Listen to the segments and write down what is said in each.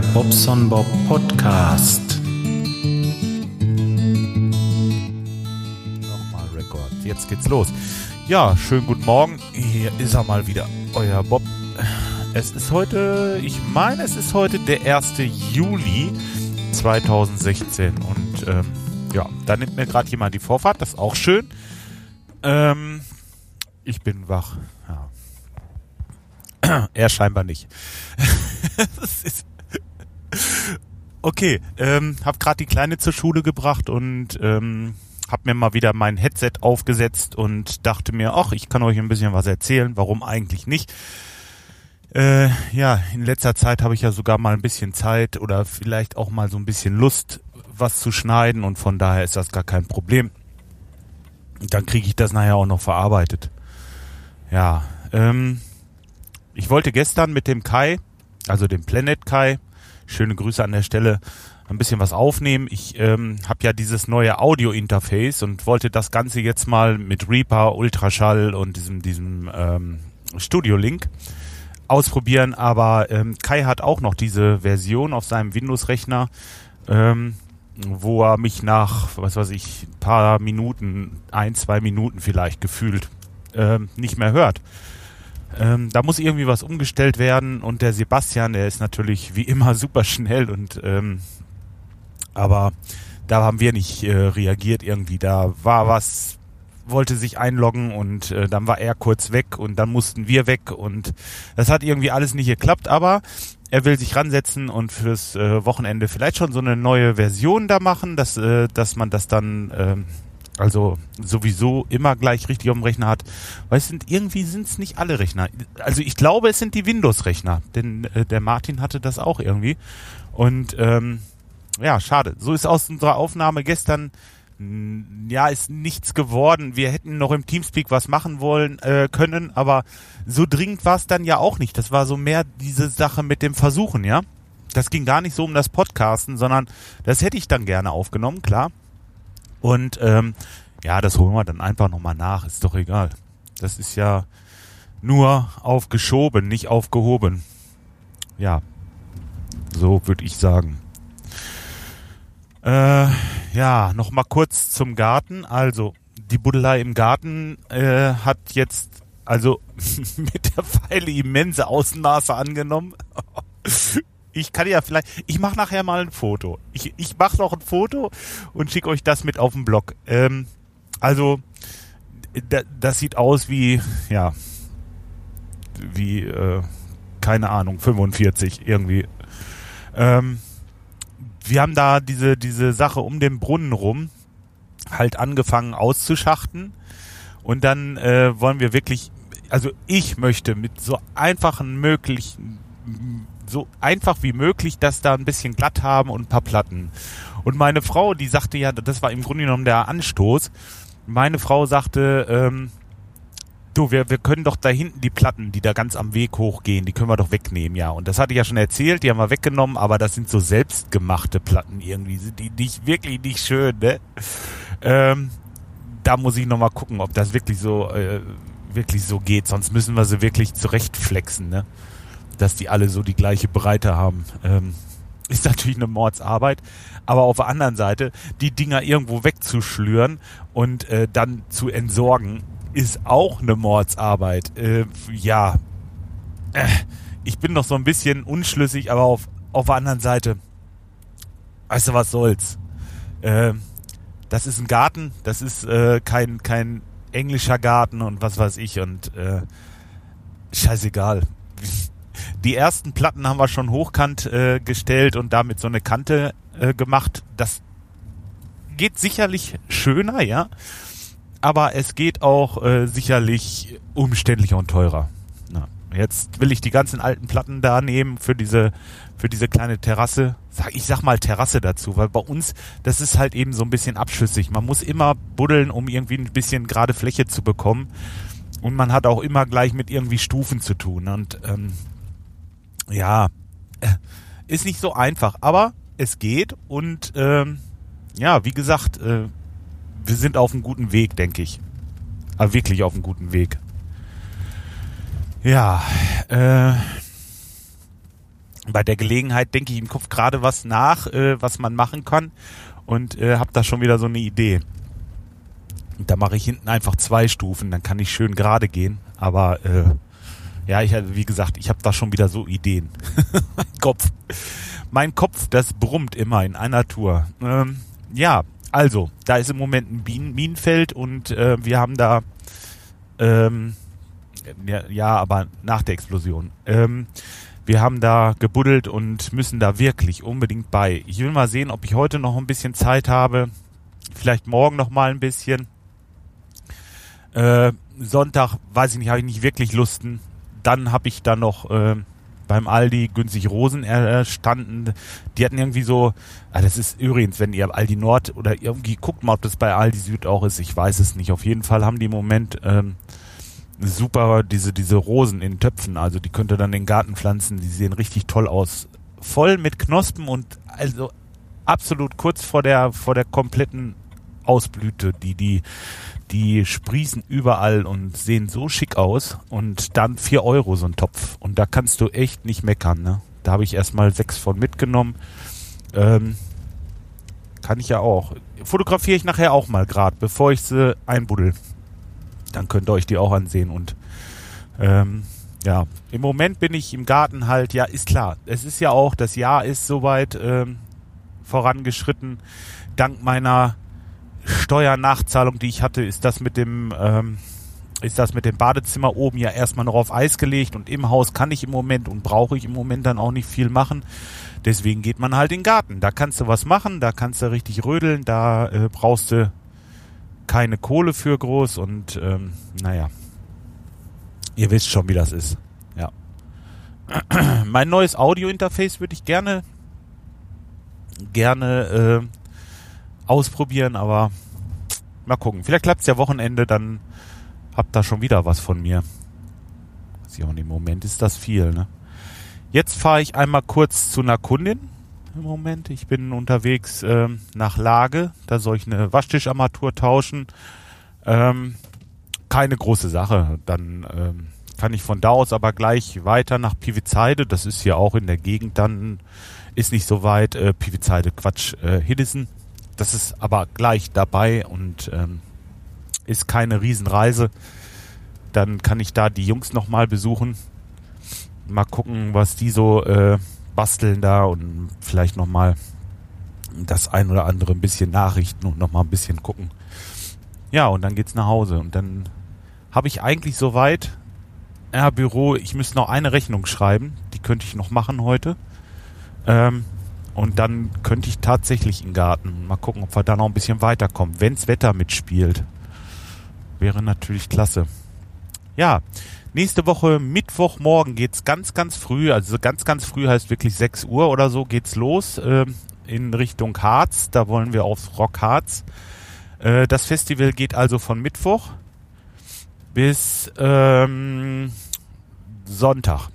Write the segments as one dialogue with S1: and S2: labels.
S1: Bobson Bob Podcast.
S2: Nochmal Rekord. Jetzt geht's los. Ja, schönen guten Morgen. Hier ist er mal wieder. Euer Bob. Es ist heute, ich meine, es ist heute der 1. Juli 2016. Und ähm, ja, da nimmt mir gerade jemand die Vorfahrt. Das ist auch schön. Ähm, ich bin wach. Ja. er scheinbar nicht. okay, ähm, hab gerade die Kleine zur Schule gebracht und ähm, hab mir mal wieder mein Headset aufgesetzt und dachte mir, ach, ich kann euch ein bisschen was erzählen. Warum eigentlich nicht? Äh, ja, in letzter Zeit habe ich ja sogar mal ein bisschen Zeit oder vielleicht auch mal so ein bisschen Lust, was zu schneiden und von daher ist das gar kein Problem. Dann kriege ich das nachher auch noch verarbeitet. Ja, ähm, ich wollte gestern mit dem Kai, also dem Planet Kai, schöne Grüße an der Stelle, ein bisschen was aufnehmen. Ich ähm, habe ja dieses neue Audio-Interface und wollte das Ganze jetzt mal mit Reaper, Ultraschall und diesem, diesem ähm, Studio-Link ausprobieren. Aber ähm, Kai hat auch noch diese Version auf seinem Windows-Rechner, ähm, wo er mich nach, was weiß ich, paar Minuten, ein, zwei Minuten vielleicht gefühlt ähm, nicht mehr hört. Ähm, da muss irgendwie was umgestellt werden und der Sebastian, der ist natürlich wie immer super schnell und ähm, aber da haben wir nicht äh, reagiert irgendwie. Da war was, wollte sich einloggen und äh, dann war er kurz weg und dann mussten wir weg und das hat irgendwie alles nicht geklappt, aber er will sich ransetzen und fürs äh, Wochenende vielleicht schon so eine neue Version da machen, dass, äh, dass man das dann äh, also sowieso immer gleich richtig auf dem Rechner hat. Weil es sind irgendwie sind es nicht alle Rechner. Also ich glaube, es sind die Windows-Rechner, denn äh, der Martin hatte das auch irgendwie. Und ähm, ja, schade. So ist aus unserer Aufnahme gestern ja, ist nichts geworden. Wir hätten noch im Teamspeak was machen wollen äh, können, aber so dringend war es dann ja auch nicht. Das war so mehr diese Sache mit dem Versuchen, ja. Das ging gar nicht so um das Podcasten, sondern das hätte ich dann gerne aufgenommen, klar. Und ähm, ja, das holen wir dann einfach nochmal nach, ist doch egal. Das ist ja nur aufgeschoben, nicht aufgehoben. Ja, so würde ich sagen. Äh, ja, noch mal kurz zum Garten. Also, die Buddelei im Garten äh, hat jetzt also mit der Pfeile immense Außenmaße angenommen. Ich kann ja vielleicht, ich mache nachher mal ein Foto. Ich, ich mache noch ein Foto und schicke euch das mit auf den Blog. Ähm, also, da, das sieht aus wie, ja, wie, äh, keine Ahnung, 45 irgendwie. Ähm, wir haben da diese, diese Sache um den Brunnen rum halt angefangen auszuschachten. Und dann äh, wollen wir wirklich, also ich möchte mit so einfachen möglichen, so einfach wie möglich das da ein bisschen glatt haben und ein paar Platten. Und meine Frau, die sagte ja, das war im Grunde genommen der Anstoß. Meine Frau sagte, ähm, du, wir, wir können doch da hinten die Platten, die da ganz am Weg hochgehen, die können wir doch wegnehmen, ja. Und das hatte ich ja schon erzählt, die haben wir weggenommen, aber das sind so selbstgemachte Platten irgendwie, sind die nicht, wirklich nicht schön, ne? Ähm, da muss ich nochmal gucken, ob das wirklich so, äh, wirklich so geht, sonst müssen wir sie wirklich zurechtflexen, ne? Dass die alle so die gleiche Breite haben. Ähm, ist natürlich eine Mordsarbeit, aber auf der anderen Seite, die Dinger irgendwo wegzuschlüren und äh, dann zu entsorgen, ist auch eine Mordsarbeit. Äh, ja, äh, ich bin noch so ein bisschen unschlüssig, aber auf, auf der anderen Seite, weißt du, was soll's? Äh, das ist ein Garten, das ist äh, kein, kein englischer Garten und was weiß ich und äh, scheißegal. Die ersten Platten haben wir schon hochkant äh, gestellt und damit so eine Kante äh, gemacht. Das geht sicherlich schöner, ja aber es geht auch äh, sicherlich umständlicher und teurer. Na, jetzt will ich die ganzen alten Platten da nehmen für diese für diese kleine Terrasse. Sag, ich sag mal Terrasse dazu, weil bei uns, das ist halt eben so ein bisschen abschüssig. Man muss immer buddeln, um irgendwie ein bisschen gerade Fläche zu bekommen. Und man hat auch immer gleich mit irgendwie Stufen zu tun. Und ähm, ja, äh, ist nicht so einfach, aber es geht. Und ähm, ja, wie gesagt, äh, wir sind auf einem guten Weg, denke ich. Aber wirklich auf einem guten Weg. Ja, äh, bei der Gelegenheit denke ich im Kopf gerade was nach, äh, was man machen kann und äh, habe da schon wieder so eine Idee. Und da mache ich hinten einfach zwei Stufen, dann kann ich schön gerade gehen. Aber äh, ja, ich wie gesagt, ich habe da schon wieder so Ideen. mein Kopf, mein Kopf, das brummt immer in einer Tour. Ähm, ja, also da ist im Moment ein Bienen Minenfeld und äh, wir haben da ähm, ja, ja, aber nach der Explosion. Ähm, wir haben da gebuddelt und müssen da wirklich unbedingt bei. Ich will mal sehen, ob ich heute noch ein bisschen Zeit habe. Vielleicht morgen noch mal ein bisschen. Äh, Sonntag, weiß ich nicht, habe ich nicht wirklich Lusten. Dann habe ich da noch äh, beim Aldi günstig Rosen erstanden. Die hatten irgendwie so, ah, das ist übrigens, wenn ihr Aldi Nord oder irgendwie guckt mal, ob das bei Aldi Süd auch ist. Ich weiß es nicht. Auf jeden Fall haben die im Moment ähm, super diese, diese Rosen in Töpfen. Also die könnt ihr dann in den Garten pflanzen. Die sehen richtig toll aus. Voll mit Knospen und also absolut kurz vor der, vor der kompletten Ausblüte. Die, die, die sprießen überall und sehen so schick aus. Und dann vier Euro so ein Topf. Und da kannst du echt nicht meckern, ne? Da habe ich erstmal sechs von mitgenommen. Ähm, kann ich ja auch. Fotografiere ich nachher auch mal gerade, bevor ich sie einbuddel dann könnt ihr euch die auch ansehen. Und ähm, ja, im Moment bin ich im Garten halt, ja, ist klar. Es ist ja auch, das Jahr ist soweit ähm, vorangeschritten. Dank meiner Steuernachzahlung, die ich hatte, ist das mit dem ähm, ist das mit dem Badezimmer oben ja erstmal noch auf Eis gelegt und im Haus kann ich im Moment und brauche ich im Moment dann auch nicht viel machen. Deswegen geht man halt in den Garten. Da kannst du was machen, da kannst du richtig rödeln, da äh, brauchst du keine Kohle für groß und ähm, naja, ihr wisst schon, wie das ist. Ja. mein neues Audio-Interface würde ich gerne gerne äh, ausprobieren, aber mal gucken. Vielleicht klappt es ja Wochenende, dann habt ihr schon wieder was von mir. Ja, und im Moment ist das viel, ne? Jetzt fahre ich einmal kurz zu einer Kundin im Moment. Ich bin unterwegs ähm, nach Lage. Da soll ich eine Waschtischarmatur tauschen. Ähm, keine große Sache. Dann ähm, kann ich von da aus aber gleich weiter nach Pivizeide. Das ist ja auch in der Gegend dann, ist nicht so weit. Äh, Pivizeide, Quatsch, äh, Hiddissen. Das ist aber gleich dabei und ähm, ist keine Riesenreise. Dann kann ich da die Jungs nochmal besuchen. Mal gucken, was die so äh, basteln da und vielleicht nochmal das ein oder andere ein bisschen nachrichten und nochmal ein bisschen gucken. Ja, und dann geht's nach Hause und dann habe ich eigentlich soweit, ja, Büro, ich müsste noch eine Rechnung schreiben, die könnte ich noch machen heute. Ähm, und dann könnte ich tatsächlich in den Garten mal gucken, ob wir da noch ein bisschen weiterkommen. Wenns Wetter mitspielt, wäre natürlich klasse. Ja, Nächste Woche Mittwochmorgen geht's ganz, ganz früh, also ganz, ganz früh heißt wirklich 6 Uhr oder so geht's los äh, in Richtung Harz. Da wollen wir aufs Rock Harz. Äh, das Festival geht also von Mittwoch bis ähm, Sonntag.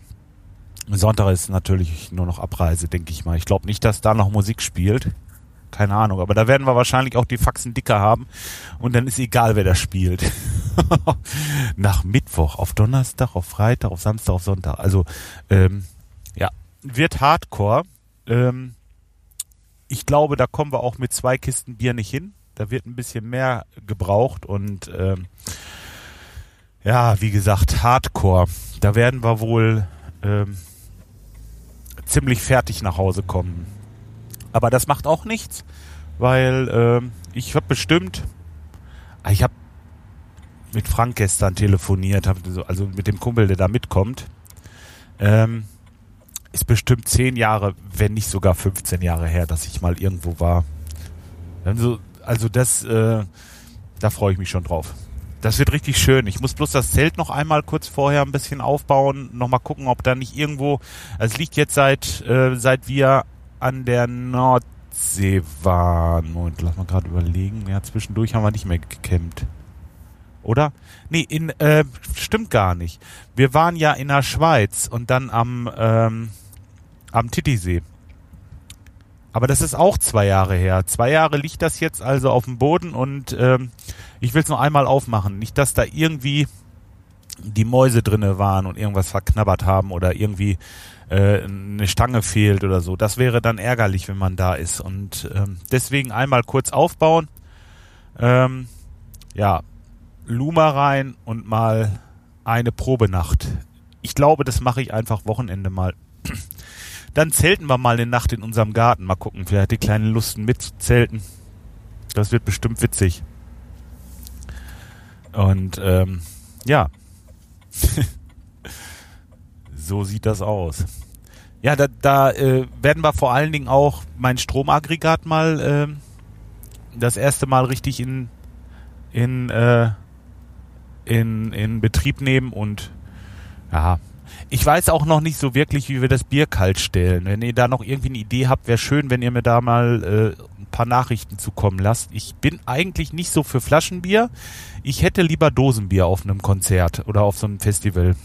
S2: Sonntag ist natürlich nur noch Abreise, denke ich mal. Ich glaube nicht, dass da noch Musik spielt. Keine Ahnung, aber da werden wir wahrscheinlich auch die Faxen dicker haben und dann ist egal, wer da spielt. Nach Mittwoch, auf Donnerstag, auf Freitag, auf Samstag, auf Sonntag. Also ähm, ja, wird Hardcore. Ähm, ich glaube, da kommen wir auch mit zwei Kisten Bier nicht hin. Da wird ein bisschen mehr gebraucht und ähm, ja, wie gesagt, Hardcore. Da werden wir wohl ähm, ziemlich fertig nach Hause kommen. Aber das macht auch nichts, weil äh, ich habe bestimmt, ah, ich habe mit Frank gestern telefoniert, also mit dem Kumpel, der da mitkommt. Ähm, ist bestimmt zehn Jahre, wenn nicht sogar 15 Jahre her, dass ich mal irgendwo war. Also, also das, äh, da freue ich mich schon drauf. Das wird richtig schön. Ich muss bloß das Zelt noch einmal kurz vorher ein bisschen aufbauen, nochmal gucken, ob da nicht irgendwo, es liegt jetzt seit, äh, seit wir an der Nordsee waren. Und lass mal gerade überlegen. Ja, zwischendurch haben wir nicht mehr gecampt. Oder? Nee, in, äh, stimmt gar nicht. Wir waren ja in der Schweiz und dann am, ähm, am Titisee. Aber das ist auch zwei Jahre her. Zwei Jahre liegt das jetzt also auf dem Boden und ähm, ich will es noch einmal aufmachen. Nicht, dass da irgendwie die Mäuse drinne waren und irgendwas verknabbert haben oder irgendwie äh, eine Stange fehlt oder so. Das wäre dann ärgerlich, wenn man da ist. Und ähm, deswegen einmal kurz aufbauen. Ähm, ja, Luma rein und mal eine Probenacht. Ich glaube, das mache ich einfach Wochenende mal. Dann zelten wir mal eine Nacht in unserem Garten. Mal gucken, vielleicht hat die kleine Lusten mit zelten. Das wird bestimmt witzig. Und ähm, ja. so sieht das aus. Ja, da, da äh, werden wir vor allen Dingen auch mein Stromaggregat mal äh, das erste Mal richtig in in äh, in, in Betrieb nehmen und ja, ich weiß auch noch nicht so wirklich, wie wir das Bier kalt stellen. Wenn ihr da noch irgendwie eine Idee habt, wäre schön, wenn ihr mir da mal äh, ein paar Nachrichten zukommen lasst. Ich bin eigentlich nicht so für Flaschenbier. Ich hätte lieber Dosenbier auf einem Konzert oder auf so einem Festival.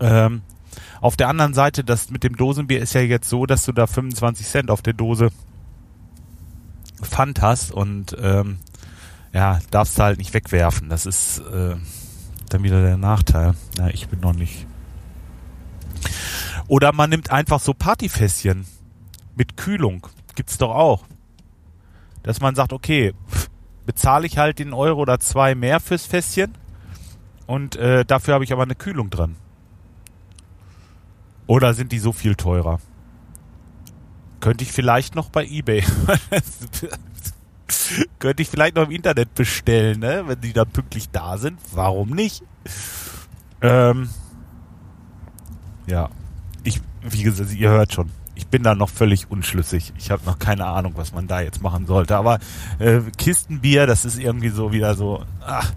S2: Ähm, auf der anderen Seite, das mit dem Dosenbier ist ja jetzt so, dass du da 25 Cent auf der Dose Pfand hast und ähm, ja, darfst du halt nicht wegwerfen. Das ist äh, dann wieder der Nachteil. Na, ich bin noch nicht. Oder man nimmt einfach so Partyfässchen mit Kühlung. Gibt's doch auch. Dass man sagt, okay, bezahle ich halt den Euro oder zwei mehr fürs Fässchen und äh, dafür habe ich aber eine Kühlung dran. Oder sind die so viel teurer? Könnte ich vielleicht noch bei eBay. Könnte ich vielleicht noch im Internet bestellen, ne? Wenn die dann pünktlich da sind. Warum nicht? Ähm, ja. Ich, wie gesagt, ihr hört schon. Ich bin da noch völlig unschlüssig. Ich habe noch keine Ahnung, was man da jetzt machen sollte. Aber äh, Kistenbier, das ist irgendwie so wieder so, ach,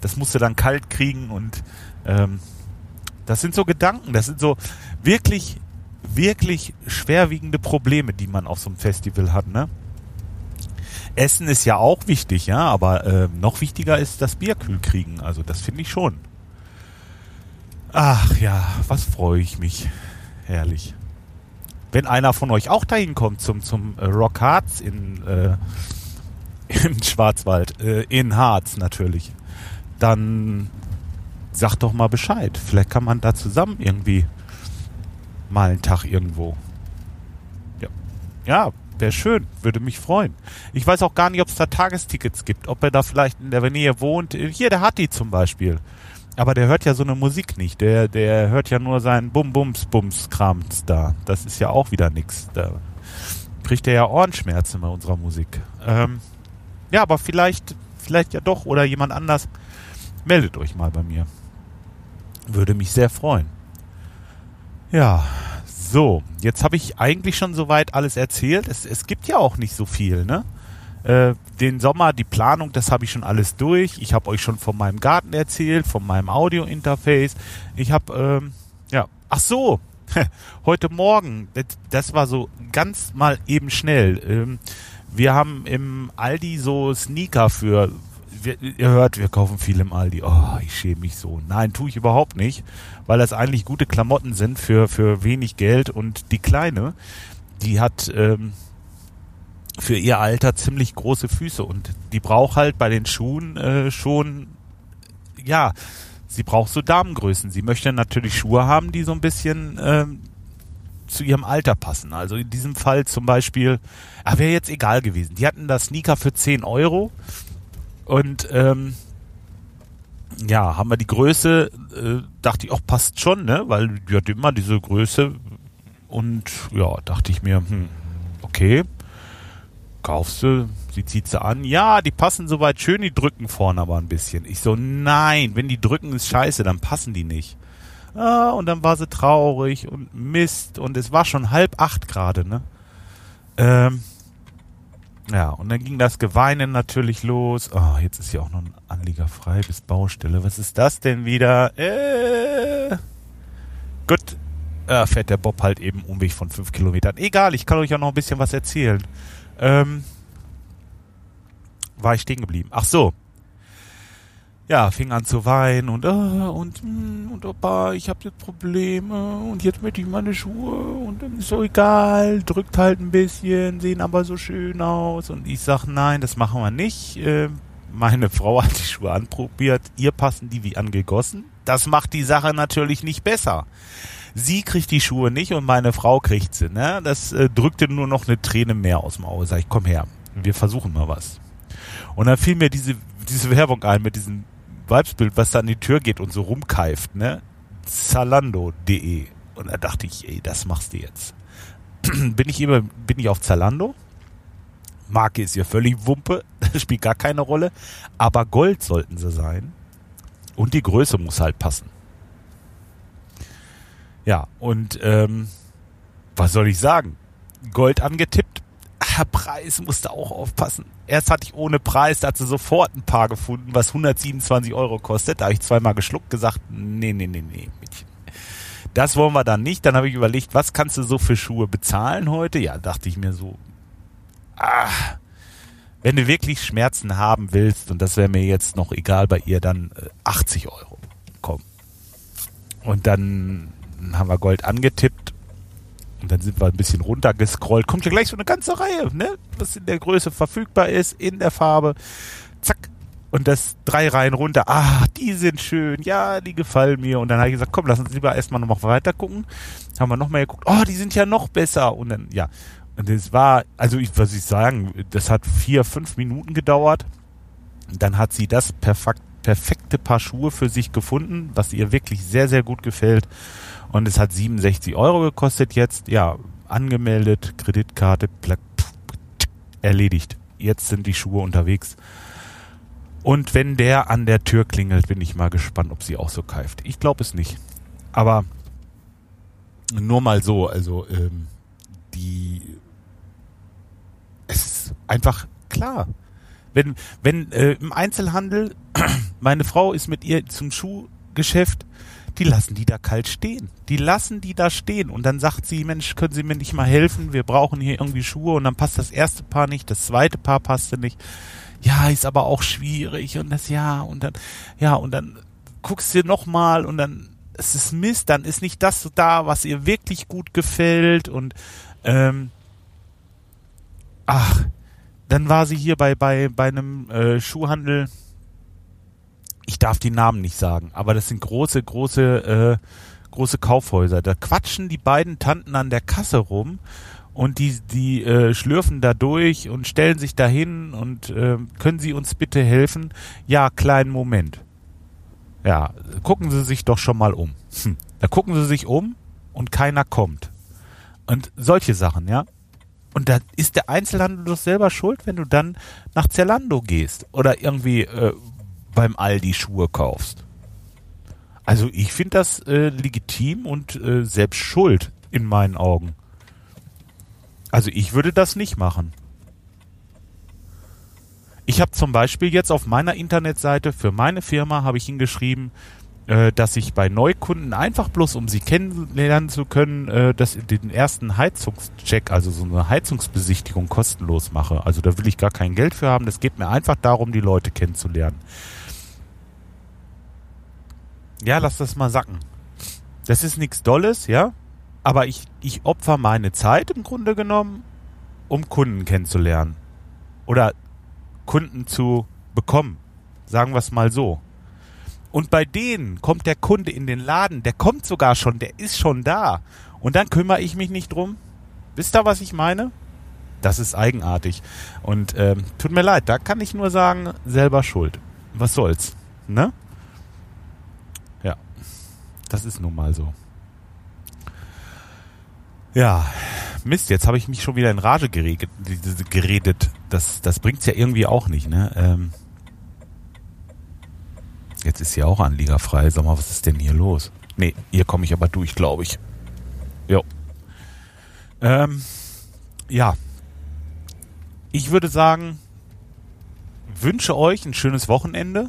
S2: das musst du dann kalt kriegen und ähm, das sind so Gedanken, das sind so wirklich, wirklich schwerwiegende Probleme, die man auf so einem Festival hat, ne? Essen ist ja auch wichtig, ja, aber äh, noch wichtiger ist das Bier kühl kriegen. Also das finde ich schon. Ach ja, was freue ich mich. Herrlich. Wenn einer von euch auch dahin kommt zum, zum äh, Rock Harz in, äh, im Schwarzwald, äh, in Harz natürlich, dann sagt doch mal Bescheid. Vielleicht kann man da zusammen irgendwie mal einen Tag irgendwo. Ja, ja wäre schön, würde mich freuen. Ich weiß auch gar nicht, ob es da Tagestickets gibt, ob er da vielleicht in der Nähe wohnt. Hier, der hat die zum Beispiel. Aber der hört ja so eine Musik nicht. Der, der hört ja nur seinen Bum-Bums-Bums-Krams da. Das ist ja auch wieder nix. Da kriegt er ja Ohrenschmerzen bei unserer Musik. Ähm, ja, aber vielleicht, vielleicht ja doch oder jemand anders. Meldet euch mal bei mir. Würde mich sehr freuen. Ja, so, jetzt habe ich eigentlich schon soweit alles erzählt. Es, es gibt ja auch nicht so viel, ne? Äh, den Sommer, die Planung, das habe ich schon alles durch. Ich habe euch schon von meinem Garten erzählt, von meinem Audio-Interface. Ich habe, ähm, ja, ach so, heute Morgen, das, war so ganz mal eben schnell. Ähm, wir haben im Aldi so Sneaker für wir, ihr hört, wir kaufen viel im Aldi. Oh, ich schäme mich so. Nein, tue ich überhaupt nicht, weil das eigentlich gute Klamotten sind für, für wenig Geld und die Kleine, die hat ähm, für ihr Alter ziemlich große Füße und die braucht halt bei den Schuhen äh, schon, ja, sie braucht so Damengrößen. Sie möchte natürlich Schuhe haben, die so ein bisschen ähm, zu ihrem Alter passen. Also in diesem Fall zum Beispiel, ah, wäre jetzt egal gewesen. Die hatten da Sneaker für 10 Euro und ähm, ja, haben wir die Größe, äh, dachte ich auch, passt schon, ne? Weil die hat immer diese Größe. Und ja, dachte ich mir, hm, okay, kaufst du, sie zieht sie an. Ja, die passen soweit schön, die drücken vorne aber ein bisschen. Ich so, nein, wenn die drücken, ist scheiße, dann passen die nicht. Ah, und dann war sie traurig und Mist. Und es war schon halb acht gerade, ne? Ähm, ja, und dann ging das Geweinen natürlich los. Oh, jetzt ist hier auch noch ein Anlieger frei bis Baustelle. Was ist das denn wieder? Äh, gut, äh, fährt der Bob halt eben Umweg von fünf Kilometern. Egal, ich kann euch auch noch ein bisschen was erzählen. Ähm, war ich stehen geblieben? Ach so, ja, fing an zu weinen und, äh, und, hm, und Opa, ich habe jetzt Probleme und jetzt möchte ich meine Schuhe und ist so egal, drückt halt ein bisschen, sehen aber so schön aus und ich sag, nein, das machen wir nicht. Äh, meine Frau hat die Schuhe anprobiert, ihr passen die wie angegossen. Das macht die Sache natürlich nicht besser. sie kriegt die Schuhe nicht und meine Frau kriegt sie. Ne? Das äh, drückte nur noch eine Träne mehr aus dem Auge. Sag ich, komm her, wir versuchen mal was. Und dann fiel mir diese, diese Werbung ein mit diesem Weibsbild, was da an die Tür geht und so rumkeift, ne? Zalando.de. Und da dachte ich, ey, das machst du jetzt. bin ich immer, bin ich auf Zalando? Marke ist ja völlig Wumpe, das spielt gar keine Rolle. Aber Gold sollten sie sein. Und die Größe muss halt passen. Ja, und ähm, was soll ich sagen? Gold angetippt. Ah, Preis musste auch aufpassen. Erst hatte ich ohne Preis, da hat sie sofort ein Paar gefunden, was 127 Euro kostet. Da habe ich zweimal geschluckt, gesagt, nee, nee, nee, nee, Mädchen. Das wollen wir dann nicht. Dann habe ich überlegt, was kannst du so für Schuhe bezahlen heute? Ja, dachte ich mir so, ah, wenn du wirklich Schmerzen haben willst, und das wäre mir jetzt noch egal bei ihr, dann 80 äh, Euro. Komm. Und dann haben wir Gold angetippt und dann sind wir ein bisschen runtergescrollt. Kommt ja gleich so eine ganze Reihe, ne? Was in der Größe verfügbar ist, in der Farbe. Zack. Und das drei Reihen runter. Ah, die sind schön. Ja, die gefallen mir. Und dann habe ich gesagt, komm, lass uns lieber erstmal noch weiter gucken. Haben wir noch mal geguckt. Oh, die sind ja noch besser. Und dann, ja. Und das war, also ich, was ich sagen, das hat vier, fünf Minuten gedauert. Dann hat sie das perfekt, perfekte Paar Schuhe für sich gefunden, was ihr wirklich sehr, sehr gut gefällt. Und es hat 67 Euro gekostet jetzt. Ja, angemeldet, Kreditkarte, erledigt. Jetzt sind die Schuhe unterwegs. Und wenn der an der Tür klingelt, bin ich mal gespannt, ob sie auch so keift. Ich glaube es nicht. Aber nur mal so, also ähm, die es ist einfach klar. Wenn, wenn äh, im Einzelhandel, meine Frau ist mit ihr zum Schuhgeschäft, die lassen die da kalt stehen. Die lassen die da stehen. Und dann sagt sie, Mensch, können Sie mir nicht mal helfen? Wir brauchen hier irgendwie Schuhe. Und dann passt das erste Paar nicht, das zweite Paar passte nicht. Ja, ist aber auch schwierig. Und das ja, und dann, ja, und dann guckst du nochmal und dann, es ist Mist, dann ist nicht das da, was ihr wirklich gut gefällt. Und ähm, ach, dann war sie hier bei, bei, bei einem äh, Schuhhandel ich darf die Namen nicht sagen, aber das sind große, große, äh, große Kaufhäuser. Da quatschen die beiden Tanten an der Kasse rum und die, die äh, schlürfen da durch und stellen sich dahin und äh, können Sie uns bitte helfen? Ja, kleinen Moment. Ja, gucken Sie sich doch schon mal um. Hm. Da gucken Sie sich um und keiner kommt. Und solche Sachen, ja. Und da ist der Einzelhandel doch selber schuld, wenn du dann nach Zerlando gehst oder irgendwie äh, beim Aldi Schuhe kaufst. Also ich finde das äh, legitim und äh, selbst schuld in meinen Augen. Also ich würde das nicht machen. Ich habe zum Beispiel jetzt auf meiner Internetseite für meine Firma habe ich hingeschrieben, äh, dass ich bei Neukunden einfach bloß, um sie kennenlernen zu können, äh, dass den ersten Heizungscheck, also so eine Heizungsbesichtigung kostenlos mache. Also da will ich gar kein Geld für haben. Das geht mir einfach darum, die Leute kennenzulernen. Ja, lass das mal sacken. Das ist nichts Dolles, ja. Aber ich, ich opfer meine Zeit im Grunde genommen, um Kunden kennenzulernen. Oder Kunden zu bekommen. Sagen wir es mal so. Und bei denen kommt der Kunde in den Laden, der kommt sogar schon, der ist schon da. Und dann kümmere ich mich nicht drum. Wisst ihr, was ich meine? Das ist eigenartig. Und ähm, tut mir leid, da kann ich nur sagen, selber schuld. Was soll's? Ne? Das ist nun mal so. Ja, Mist, jetzt habe ich mich schon wieder in Rage geredet. Das, das bringt's ja irgendwie auch nicht, ne? Ähm jetzt ist ja auch anliegerfrei. Sag mal, was ist denn hier los? Nee, hier komme ich aber durch, glaube ich. Jo. Ähm, ja. Ich würde sagen, wünsche euch ein schönes Wochenende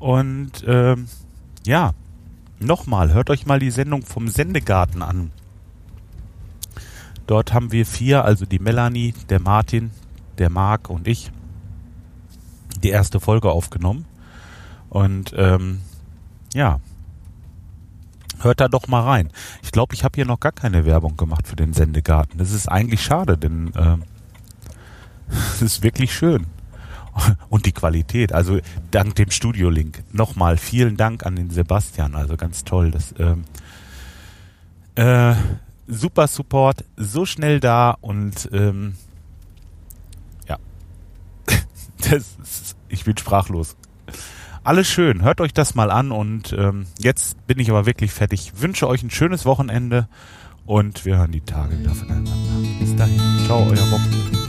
S2: und ähm, ja, Nochmal, hört euch mal die Sendung vom Sendegarten an. Dort haben wir vier, also die Melanie, der Martin, der Marc und ich, die erste Folge aufgenommen. Und ähm, ja, hört da doch mal rein. Ich glaube, ich habe hier noch gar keine Werbung gemacht für den Sendegarten. Das ist eigentlich schade, denn äh, es ist wirklich schön. und die Qualität. Also dank dem Studio-Link. Nochmal vielen Dank an den Sebastian. Also ganz toll. Das, ähm, Äh, super Support, so schnell da und ähm, ja, das ist, ich bin sprachlos. Alles schön, hört euch das mal an und ähm, jetzt bin ich aber wirklich fertig. Wünsche euch ein schönes Wochenende und wir hören die Tage wieder voneinander. Bis dahin, ciao, euer Bob.